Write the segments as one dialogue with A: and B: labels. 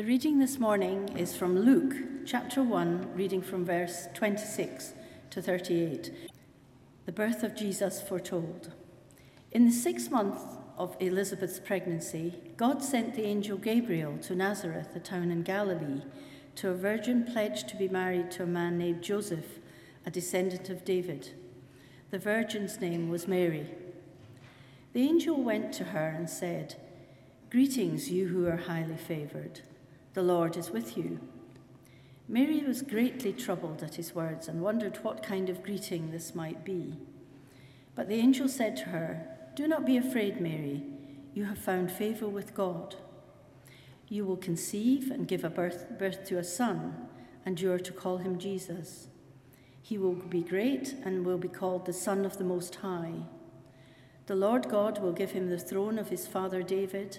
A: The reading this morning is from Luke chapter 1, reading from verse 26 to 38. The birth of Jesus foretold. In the sixth month of Elizabeth's pregnancy, God sent the angel Gabriel to Nazareth, a town in Galilee, to a virgin pledged to be married to a man named Joseph, a descendant of David. The virgin's name was Mary. The angel went to her and said, Greetings, you who are highly favored. The Lord is with you. Mary was greatly troubled at his words and wondered what kind of greeting this might be. But the angel said to her, Do not be afraid, Mary. You have found favor with God. You will conceive and give a birth, birth to a son, and you are to call him Jesus. He will be great and will be called the Son of the Most High. The Lord God will give him the throne of his father David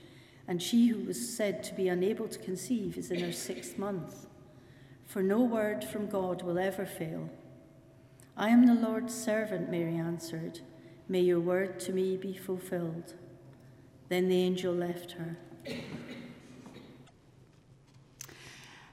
A: and she who was said to be unable to conceive is in her sixth month. For no word from God will ever fail. I am the Lord's servant, Mary answered. May your word to me be fulfilled. Then the angel left her.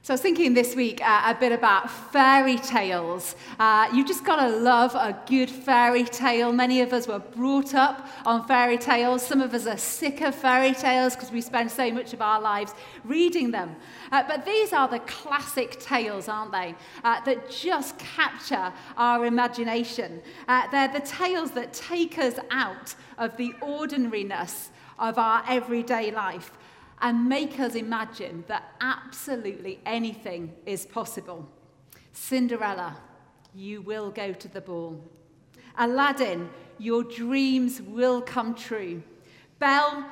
B: So I was thinking this week uh, a bit about fairy tales. Uh, you've just got to love a good fairy tale. Many of us were brought up on fairy tales. Some of us are sick of fairy tales because we spend so much of our lives reading them. Uh, but these are the classic tales, aren't they? Uh, that just capture our imagination. Uh, they're the tales that take us out of the ordinariness of our everyday life and make us imagine that absolutely anything is possible. Cinderella, you will go to the ball. Aladdin, your dreams will come true. Belle,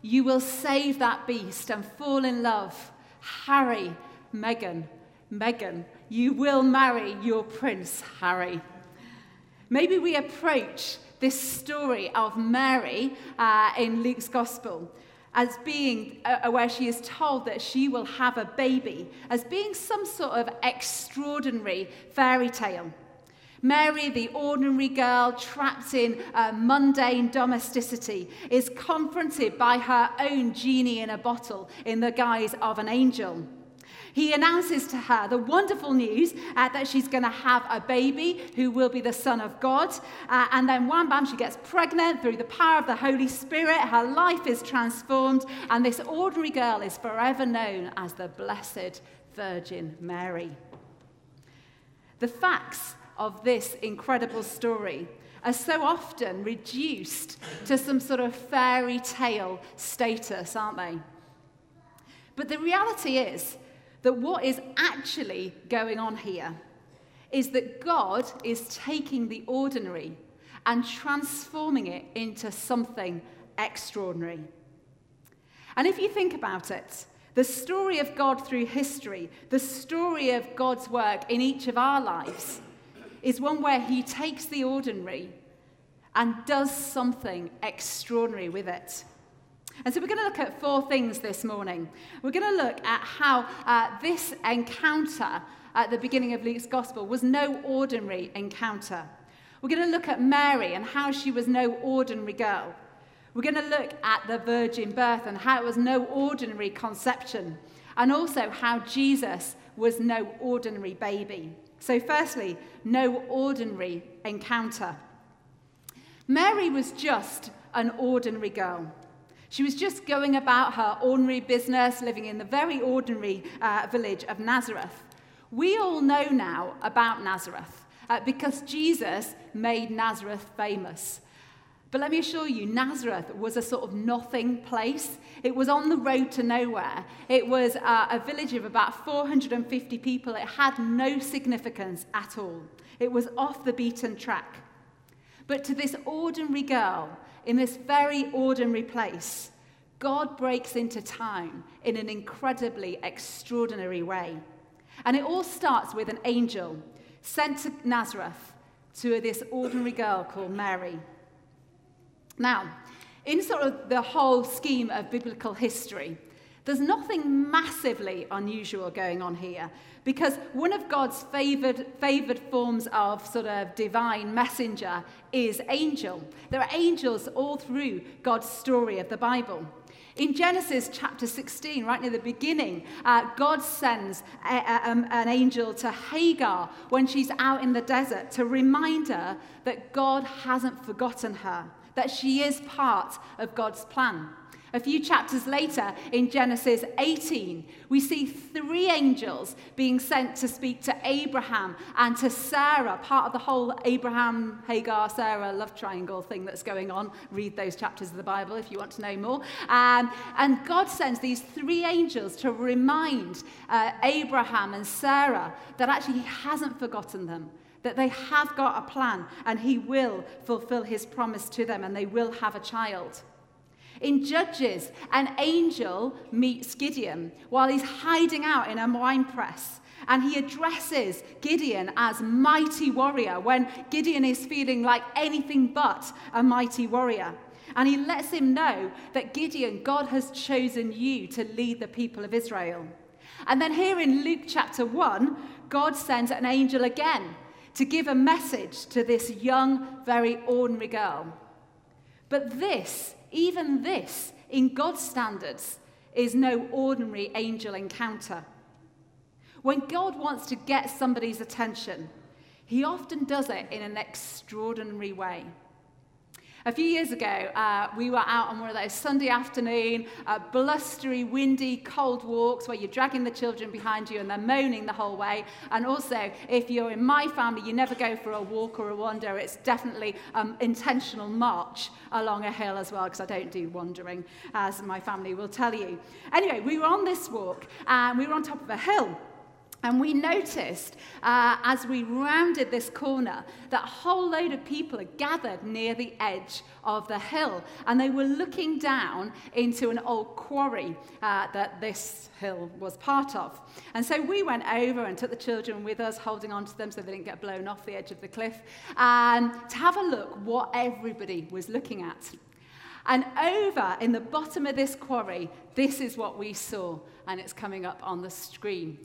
B: you will save that beast and fall in love. Harry, Meghan, Meghan, you will marry your prince, Harry. Maybe we approach this story of Mary uh, in Luke's gospel as being uh, where she is told that she will have a baby, as being some sort of extraordinary fairy tale. Mary, the ordinary girl trapped in uh, mundane domesticity, is confronted by her own genie in a bottle in the guise of an angel. He announces to her the wonderful news uh, that she's going to have a baby who will be the Son of God. Uh, and then, wham bam, she gets pregnant through the power of the Holy Spirit. Her life is transformed, and this ordinary girl is forever known as the Blessed Virgin Mary. The facts of this incredible story are so often reduced to some sort of fairy tale status, aren't they? But the reality is that what is actually going on here is that God is taking the ordinary and transforming it into something extraordinary. And if you think about it, the story of God through history, the story of God's work in each of our lives, is one where He takes the ordinary and does something extraordinary with it. And so we're going to look at four things this morning. We're going to look at how uh, this encounter at the beginning of Luke's gospel was no ordinary encounter. We're going to look at Mary and how she was no ordinary girl. We're going to look at the virgin birth and how it was no ordinary conception, and also how Jesus was no ordinary baby. So, firstly, no ordinary encounter. Mary was just an ordinary girl. She was just going about her ordinary business, living in the very ordinary uh, village of Nazareth. We all know now about Nazareth uh, because Jesus made Nazareth famous. But let me assure you, Nazareth was a sort of nothing place. It was on the road to nowhere. It was uh, a village of about 450 people. It had no significance at all. It was off the beaten track. But to this ordinary girl, in this very ordinary place, God breaks into town in an incredibly extraordinary way. And it all starts with an angel sent to Nazareth to this ordinary girl called Mary. Now, in sort of the whole scheme of biblical history, there's nothing massively unusual going on here because one of God's favored, favored forms of sort of divine messenger is angel. There are angels all through God's story of the Bible. In Genesis chapter 16, right near the beginning, uh, God sends a, a, um, an angel to Hagar when she's out in the desert to remind her that God hasn't forgotten her, that she is part of God's plan. A few chapters later, in Genesis 18, we see three angels being sent to speak to Abraham and to Sarah, part of the whole Abraham, Hagar, Sarah love triangle thing that's going on. Read those chapters of the Bible if you want to know more. Um, and God sends these three angels to remind uh, Abraham and Sarah that actually He hasn't forgotten them that they have got a plan and he will fulfill his promise to them and they will have a child. In Judges, an angel meets Gideon while he's hiding out in a wine press. And he addresses Gideon as mighty warrior when Gideon is feeling like anything but a mighty warrior. And he lets him know that Gideon, God has chosen you to lead the people of Israel. And then here in Luke chapter 1, God sends an angel again to give a message to this young, very ordinary girl. But this even this, in God's standards, is no ordinary angel encounter. When God wants to get somebody's attention, he often does it in an extraordinary way. A few years ago, uh, we were out on one of those Sunday afternoon, uh, blustery, windy, cold walks where you're dragging the children behind you and they're moaning the whole way. And also, if you're in my family, you never go for a walk or a wander. It's definitely um, intentional march along a hill as well, because I don't do wandering, as my family will tell you. Anyway, we were on this walk and we were on top of a hill. And we noticed uh, as we rounded this corner that a whole load of people had gathered near the edge of the hill. And they were looking down into an old quarry uh, that this hill was part of. And so we went over and took the children with us, holding on to them so they didn't get blown off the edge of the cliff, and to have a look what everybody was looking at. And over in the bottom of this quarry, this is what we saw, and it's coming up on the screen.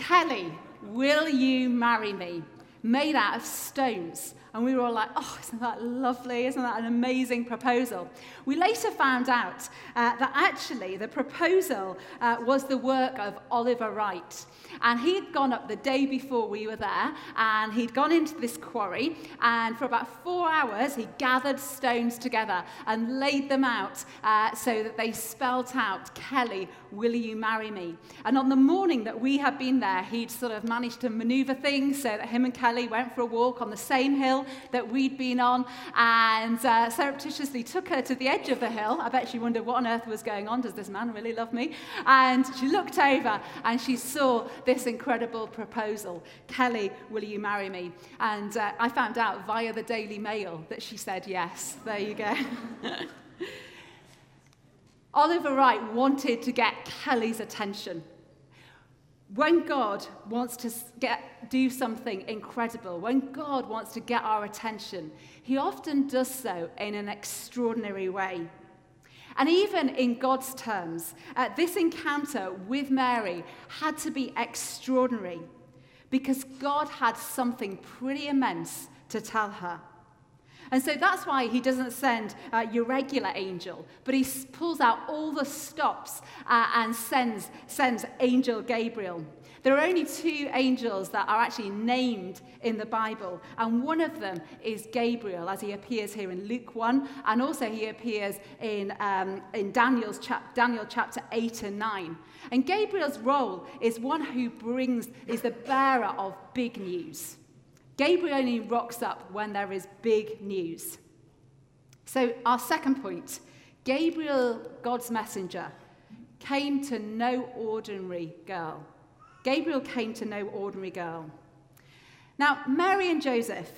B: Kelly, will you marry me? Made out of stones. And we were all like, oh, isn't that lovely? Isn't that an amazing proposal? We later found out uh, that actually the proposal uh, was the work of Oliver Wright. And he'd gone up the day before we were there, and he'd gone into this quarry, and for about four hours, he gathered stones together and laid them out uh, so that they spelt out, Kelly, will you marry me? And on the morning that we had been there, he'd sort of managed to maneuver things so that him and Kelly went for a walk on the same hill that we'd been on, and uh, surreptitiously took her to the edge of the hill. I bet she wondered what on earth was going on. Does this man really love me? And she looked over and she saw this incredible proposal Kelly, will you marry me? And uh, I found out via the Daily Mail that she said yes. There you go. Oliver Wright wanted to get Kelly's attention. When God wants to get, do something incredible, when God wants to get our attention, he often does so in an extraordinary way. And even in God's terms, uh, this encounter with Mary had to be extraordinary because God had something pretty immense to tell her. And so that's why he doesn't send uh, your regular angel, but he pulls out all the stops uh, and sends, sends angel Gabriel. There are only two angels that are actually named in the Bible, and one of them is Gabriel, as he appears here in Luke 1, and also he appears in, um, in Daniel's chap- Daniel chapter 8 and 9. And Gabriel's role is one who brings, is the bearer of big news. Gabriel only rocks up when there is big news. So, our second point Gabriel, God's messenger, came to no ordinary girl. Gabriel came to no ordinary girl. Now, Mary and Joseph,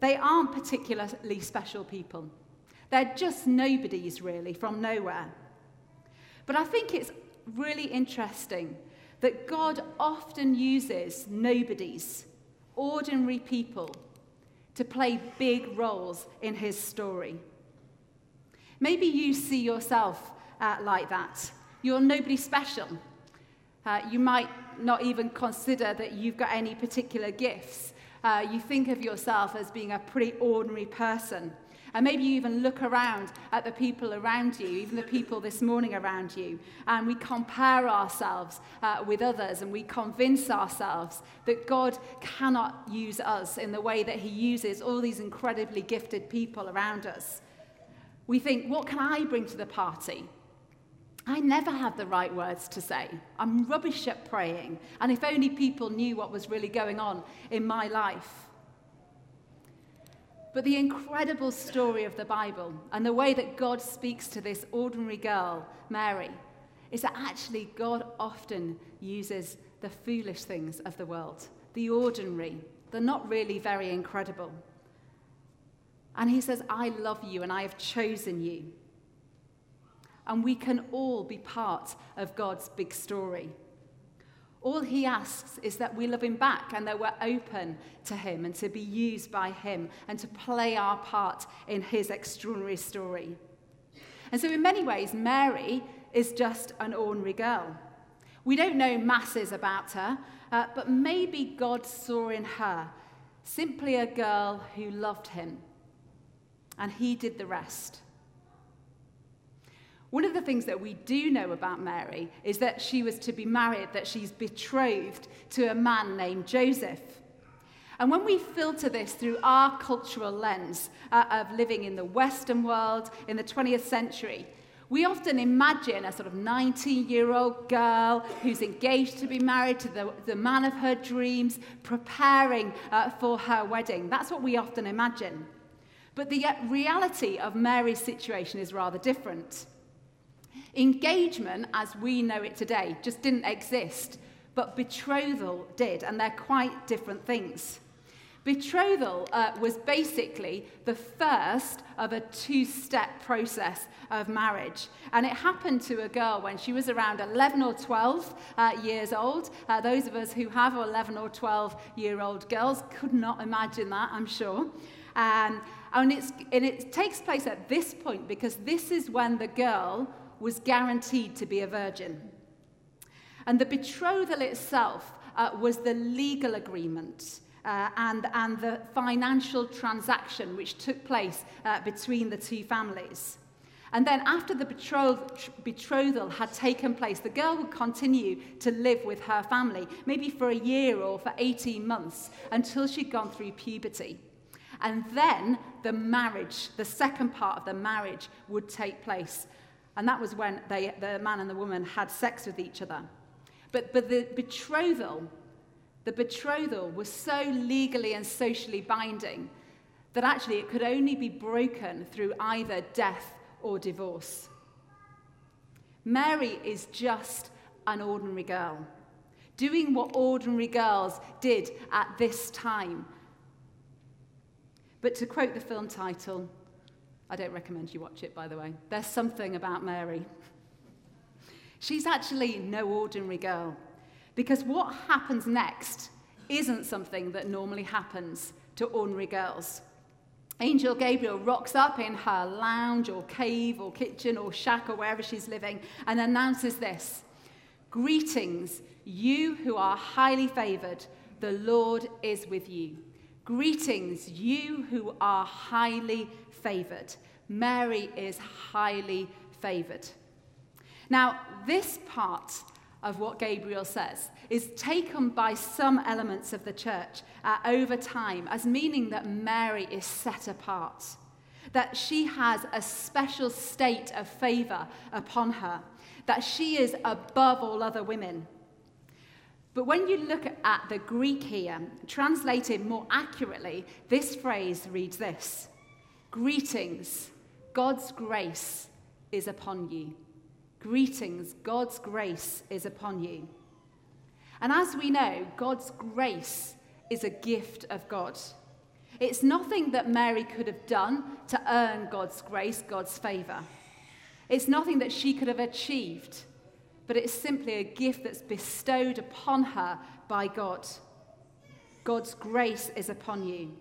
B: they aren't particularly special people. They're just nobodies, really, from nowhere. But I think it's really interesting that God often uses nobodies, ordinary people, to play big roles in his story. Maybe you see yourself uh, like that. You're nobody special. Uh, you might not even consider that you've got any particular gifts. Uh, you think of yourself as being a pretty ordinary person. And maybe you even look around at the people around you, even the people this morning around you, and we compare ourselves uh, with others and we convince ourselves that God cannot use us in the way that He uses all these incredibly gifted people around us. We think, what can I bring to the party? I never have the right words to say. I'm rubbish at praying. And if only people knew what was really going on in my life. But the incredible story of the Bible and the way that God speaks to this ordinary girl, Mary, is that actually God often uses the foolish things of the world, the ordinary. They're not really very incredible. And he says, I love you and I have chosen you. And we can all be part of God's big story. All he asks is that we love him back and that we're open to him and to be used by him and to play our part in his extraordinary story. And so, in many ways, Mary is just an ordinary girl. We don't know masses about her, uh, but maybe God saw in her simply a girl who loved him, and he did the rest. One of the things that we do know about Mary is that she was to be married, that she's betrothed to a man named Joseph. And when we filter this through our cultural lens uh, of living in the Western world in the 20th century, we often imagine a sort of 19 year old girl who's engaged to be married to the, the man of her dreams, preparing uh, for her wedding. That's what we often imagine. But the uh, reality of Mary's situation is rather different. Engagement, as we know it today, just didn't exist, but betrothal did, and they're quite different things. Betrothal uh, was basically the first of a two step process of marriage. And it happened to a girl when she was around 11 or 12 uh, years old. Uh, those of us who have 11 or 12 year old girls could not imagine that, I'm sure. Um, and, and it takes place at this point because this is when the girl was guaranteed to be a virgin. And the betrothal itself uh, was the legal agreement uh, and, and the financial transaction which took place uh, between the two families. And then, after the betrothal had taken place, the girl would continue to live with her family, maybe for a year or for 18 months, until she'd gone through puberty. And then the marriage, the second part of the marriage, would take place. And that was when they, the man and the woman had sex with each other. But, but the betrothal, the betrothal was so legally and socially binding that actually it could only be broken through either death or divorce. Mary is just an ordinary girl, doing what ordinary girls did at this time. But to quote the film title, I don't recommend you watch it, by the way. There's something about Mary. She's actually no ordinary girl, because what happens next isn't something that normally happens to ordinary girls. Angel Gabriel rocks up in her lounge or cave or kitchen or shack or wherever she's living and announces this Greetings, you who are highly favored, the Lord is with you. Greetings, you who are highly favored. Mary is highly favored. Now, this part of what Gabriel says is taken by some elements of the church uh, over time as meaning that Mary is set apart, that she has a special state of favor upon her, that she is above all other women. But when you look at the Greek here, translated more accurately, this phrase reads this Greetings, God's grace is upon you. Greetings, God's grace is upon you. And as we know, God's grace is a gift of God. It's nothing that Mary could have done to earn God's grace, God's favor. It's nothing that she could have achieved. But it's simply a gift that's bestowed upon her by God. God's grace is upon you.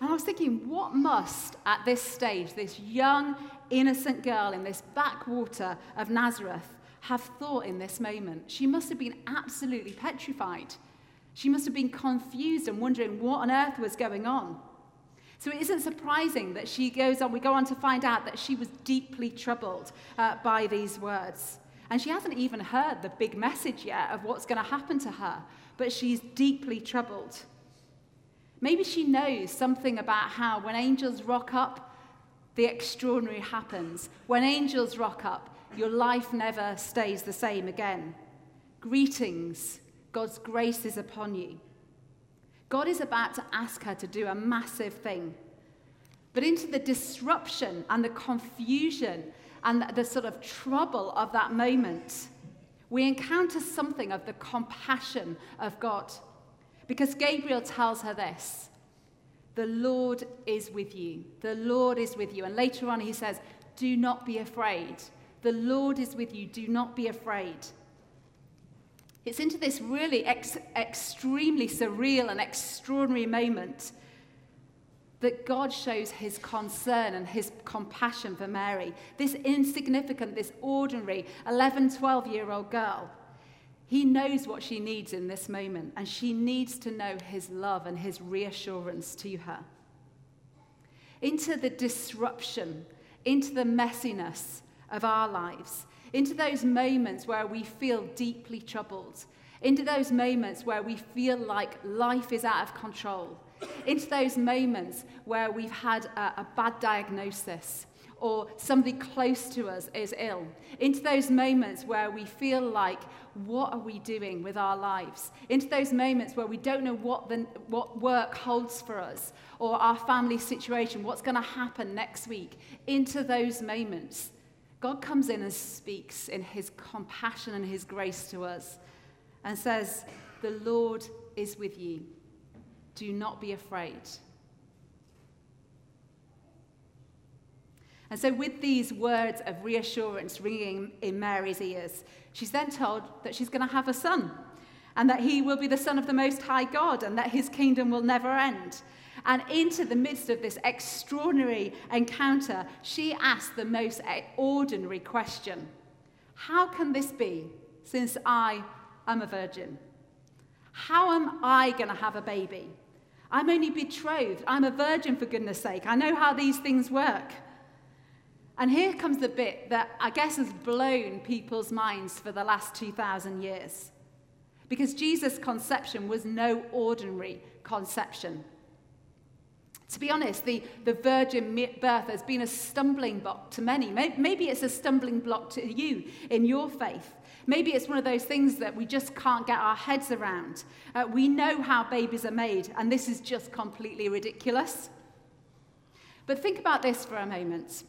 B: And I was thinking, what must, at this stage, this young, innocent girl in this backwater of Nazareth have thought in this moment? She must have been absolutely petrified. She must have been confused and wondering what on earth was going on. So it isn't surprising that she goes on, we go on to find out that she was deeply troubled uh, by these words. And she hasn't even heard the big message yet of what's going to happen to her, but she's deeply troubled. Maybe she knows something about how when angels rock up, the extraordinary happens. When angels rock up, your life never stays the same again. Greetings, God's grace is upon you. God is about to ask her to do a massive thing. But into the disruption and the confusion and the, sort of trouble of that moment, we encounter something of the compassion of God. Because Gabriel tells her this The Lord is with you. The Lord is with you. And later on, he says, Do not be afraid. The Lord is with you. Do not be afraid. It's into this really ex- extremely surreal and extraordinary moment that God shows his concern and his compassion for Mary, this insignificant, this ordinary 11, 12 year old girl. He knows what she needs in this moment, and she needs to know his love and his reassurance to her. Into the disruption, into the messiness of our lives, into those moments where we feel deeply troubled, into those moments where we feel like life is out of control, into those moments where we've had a, a bad diagnosis, or somebody close to us is ill, into those moments where we feel like, what are we doing with our lives? Into those moments where we don't know what, the, what work holds for us, or our family situation, what's going to happen next week. Into those moments, God comes in and speaks in his compassion and his grace to us and says, The Lord is with you. Do not be afraid. And so, with these words of reassurance ringing in Mary's ears, she's then told that she's going to have a son and that he will be the Son of the Most High God and that his kingdom will never end. And into the midst of this extraordinary encounter, she asked the most ordinary question How can this be since I am a virgin? How am I going to have a baby? I'm only betrothed. I'm a virgin, for goodness sake. I know how these things work. And here comes the bit that I guess has blown people's minds for the last 2,000 years. Because Jesus' conception was no ordinary conception. To be honest, the, the virgin birth has been a stumbling block to many. Maybe it's a stumbling block to you in your faith. Maybe it's one of those things that we just can't get our heads around. Uh, we know how babies are made, and this is just completely ridiculous. But think about this for a moment.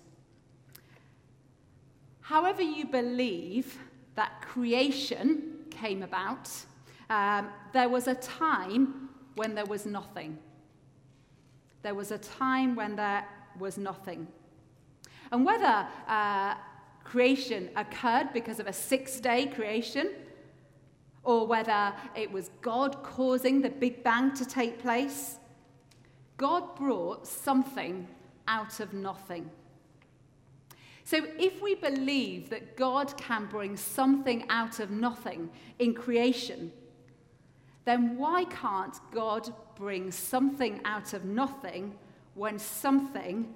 B: However, you believe that creation came about, um, there was a time when there was nothing. There was a time when there was nothing. And whether uh, creation occurred because of a six day creation, or whether it was God causing the Big Bang to take place, God brought something out of nothing. So, if we believe that God can bring something out of nothing in creation, then why can't God bring something out of nothing when something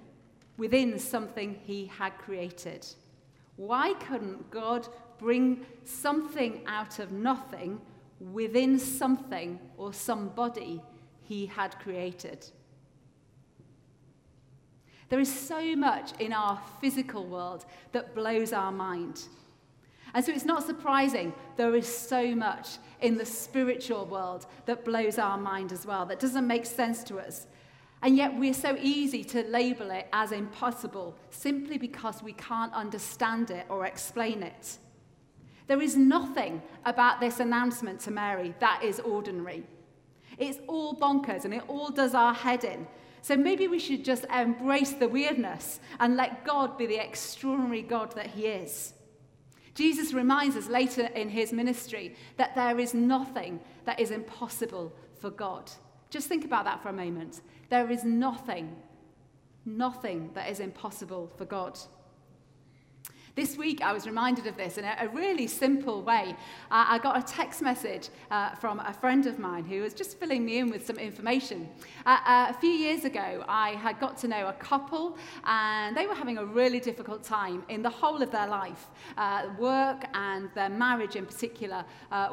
B: within something he had created? Why couldn't God bring something out of nothing within something or somebody he had created? There is so much in our physical world that blows our mind. And so it's not surprising there is so much in the spiritual world that blows our mind as well, that doesn't make sense to us. And yet we're so easy to label it as impossible simply because we can't understand it or explain it. There is nothing about this announcement to Mary that is ordinary. It's all bonkers and it all does our head in. So maybe we should just embrace the weirdness and let God be the extraordinary God that He is. Jesus reminds us later in his ministry that there is nothing that is impossible for God. Just think about that for a moment. There is nothing, nothing that is impossible for God. This week, I was reminded of this in a, a really simple way. Uh, I got a text message uh, from a friend of mine who was just filling me in with some information. Uh, uh, a few years ago, I had got to know a couple, and they were having a really difficult time in the whole of their life. Uh, work and their marriage, in particular,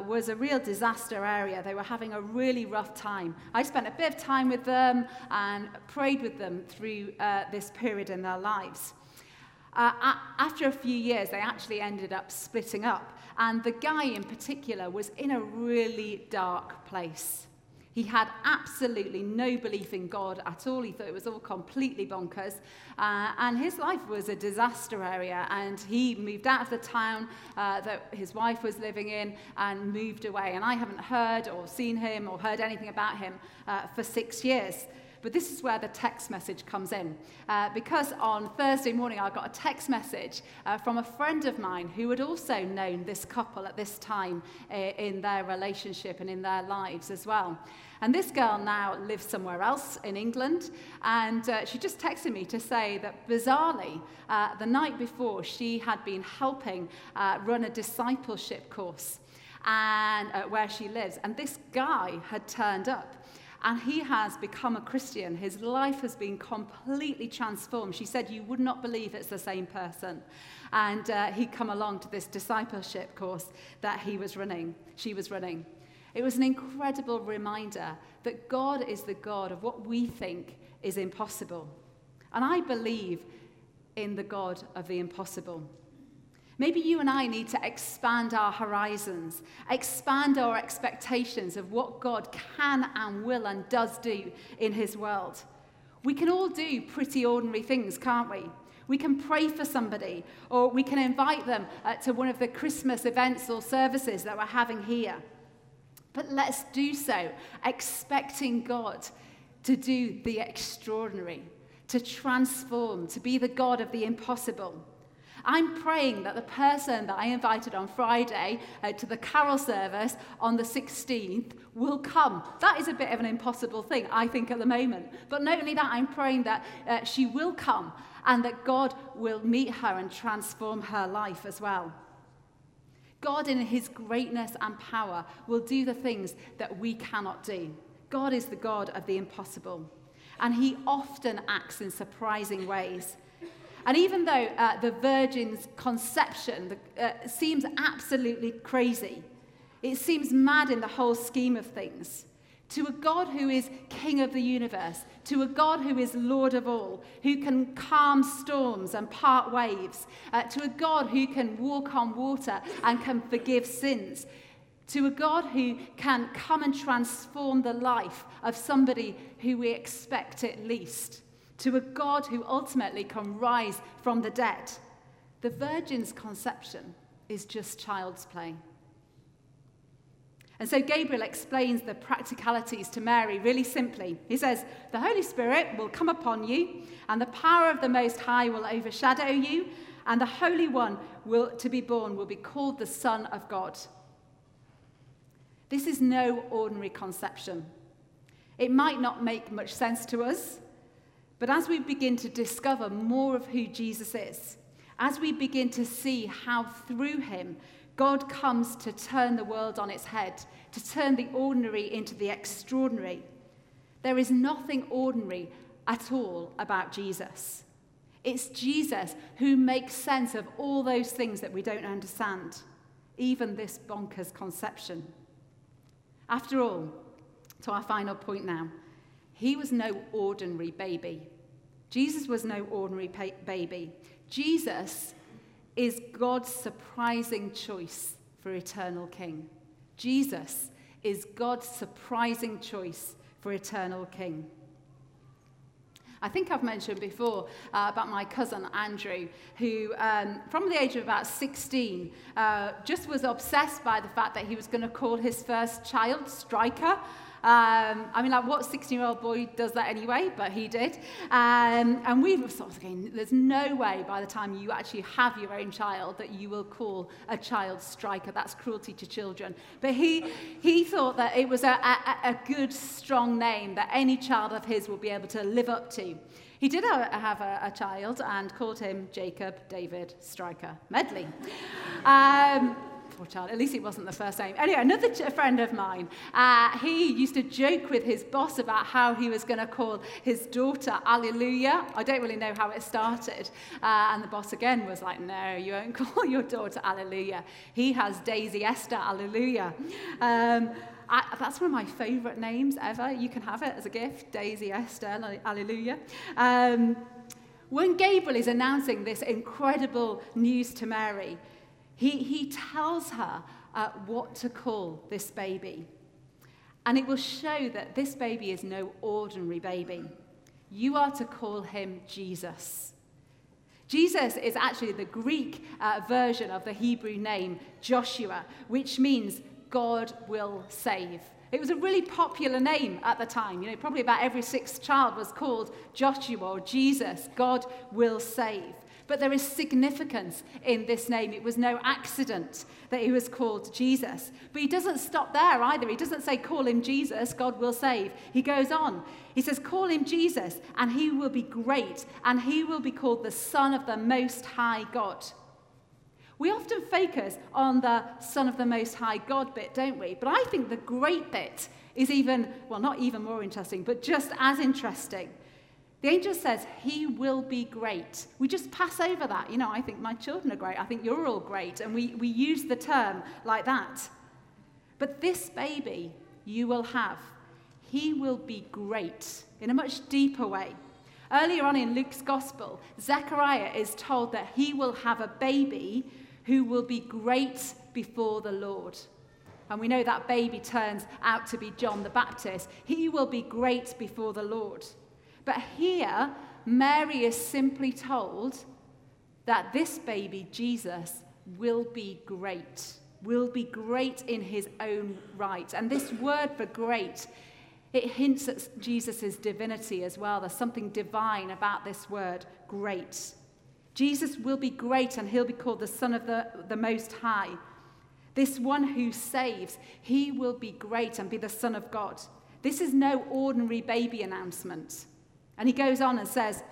B: was a real disaster area. They were having a really rough time. I spent a bit of time with them and prayed with them through this period in their lives. Uh, after a few years, they actually ended up splitting up. And the guy in particular was in a really dark place. He had absolutely no belief in God at all. He thought it was all completely bonkers. Uh, and his life was a disaster area. And he moved out of the town uh, that his wife was living in and moved away. And I haven't heard or seen him or heard anything about him uh, for six years. But this is where the text message comes in. Uh, because on Thursday morning, I got a text message uh, from a friend of mine who had also known this couple at this time uh, in their relationship and in their lives as well. And this girl now lives somewhere else in England. And uh, she just texted me to say that bizarrely, uh, the night before, she had been helping uh, run a discipleship course and uh, where she lives. And this guy had turned up and he has become a Christian. His life has been completely transformed. She said, You would not believe it's the same person. And uh, he'd come along to this discipleship course that he was running, she was running. It was an incredible reminder that God is the God of what we think is impossible. And I believe in the God of the impossible. Maybe you and I need to expand our horizons, expand our expectations of what God can and will and does do in His world. We can all do pretty ordinary things, can't we? We can pray for somebody, or we can invite them uh, to one of the Christmas events or services that we're having here. But let's do so expecting God to do the extraordinary, to transform, to be the God of the impossible. I'm praying that the person that I invited on Friday uh, to the carol service on the 16th will come. That is a bit of an impossible thing, I think, at the moment. But not only that, I'm praying that uh, she will come and that God will meet her and transform her life as well. God, in his greatness and power, will do the things that we cannot do. God is the God of the impossible. And he often acts in surprising ways. And even though uh, the virgin's conception uh, seems absolutely crazy, it seems mad in the whole scheme of things, to a God who is King of the universe, to a God who is Lord of all, who can calm storms and part waves, uh, to a God who can walk on water and can forgive sins, to a God who can come and transform the life of somebody who we expect at least to a God who ultimately can rise from the dead. The virgin's conception is just child's play. And so Gabriel explains the practicalities to Mary really simply. He says, The Holy Spirit will come upon you, and the power of the Most High will overshadow you, and the Holy One will, to be born will be called the Son of God. This is no ordinary conception. It might not make much sense to us, but as we begin to discover more of who Jesus is, as we begin to see how through him God comes to turn the world on its head, to turn the ordinary into the extraordinary, there is nothing ordinary at all about Jesus. It's Jesus who makes sense of all those things that we don't understand, even this bonkers conception. After all, to our final point now, he was no ordinary baby. Jesus was no ordinary baby. Jesus is God's surprising choice for eternal king. Jesus is God's surprising choice for eternal king. I think I've mentioned before uh, about my cousin Andrew, who, um, from the age of about 16, uh, just was obsessed by the fact that he was going to call his first child Striker. Um, I mean, like, what 16 year old boy does that anyway? But he did. Um, and we were sort of thinking, there's no way by the time you actually have your own child that you will call a child striker. That's cruelty to children. But he, he thought that it was a, a, a good, strong name that any child of his would be able to live up to. He did have a, a child and called him Jacob David Striker Medley. Um, poor child. At least it wasn't the first name. Anyway, another t- friend of mine, uh, he used to joke with his boss about how he was going to call his daughter Alleluia. I don't really know how it started. Uh, and the boss again was like, no, you won't call your daughter Alleluia. He has Daisy Esther Alleluia. Um, I, that's one of my favourite names ever. You can have it as a gift, Daisy Esther, Alleluia. Um, when Gabriel is announcing this incredible news to Mary, he, he tells her uh, what to call this baby. And it will show that this baby is no ordinary baby. You are to call him Jesus. Jesus is actually the Greek uh, version of the Hebrew name Joshua, which means God will save. It was a really popular name at the time. You know, probably about every sixth child was called Joshua or Jesus. God will save. But there is significance in this name. It was no accident that he was called Jesus. But he doesn't stop there either. He doesn't say, call him Jesus, God will save. He goes on. He says, call him Jesus, and he will be great, and he will be called the Son of the Most High God. We often focus on the Son of the Most High God bit, don't we? But I think the great bit is even, well, not even more interesting, but just as interesting. The angel says, He will be great. We just pass over that. You know, I think my children are great. I think you're all great. And we, we use the term like that. But this baby you will have, he will be great in a much deeper way. Earlier on in Luke's gospel, Zechariah is told that he will have a baby who will be great before the Lord. And we know that baby turns out to be John the Baptist. He will be great before the Lord. But here, Mary is simply told that this baby, Jesus, will be great, will be great in his own right. And this word for great, it hints at Jesus' divinity as well. There's something divine about this word, great. Jesus will be great and he'll be called the Son of the, the Most High. This one who saves, he will be great and be the Son of God. This is no ordinary baby announcement. And he goes on and says,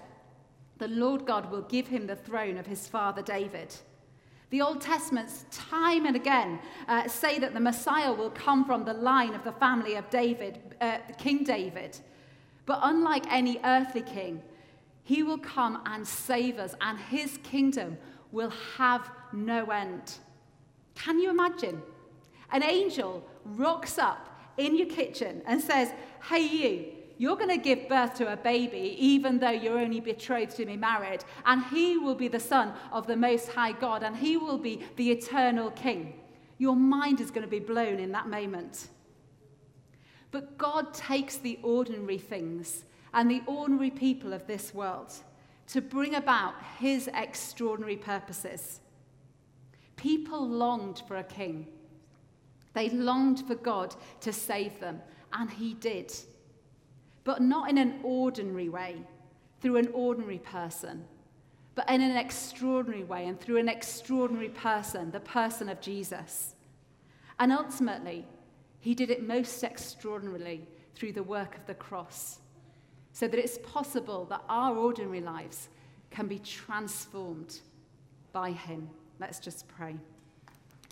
B: The Lord God will give him the throne of his father David. The Old Testaments, time and again, uh, say that the Messiah will come from the line of the family of David, uh, King David. But unlike any earthly king, he will come and save us, and his kingdom will have no end. Can you imagine? An angel rocks up in your kitchen and says, Hey, you, you're going to give birth to a baby, even though you're only betrothed to be married, and he will be the son of the Most High God, and he will be the eternal King. Your mind is going to be blown in that moment. But God takes the ordinary things and the ordinary people of this world to bring about his extraordinary purposes. People longed for a king. They longed for God to save them, and he did. But not in an ordinary way, through an ordinary person, but in an extraordinary way and through an extraordinary person, the person of Jesus. And ultimately, he did it most extraordinarily through the work of the cross so that it's possible that our ordinary lives can be transformed by Him. Let's just pray.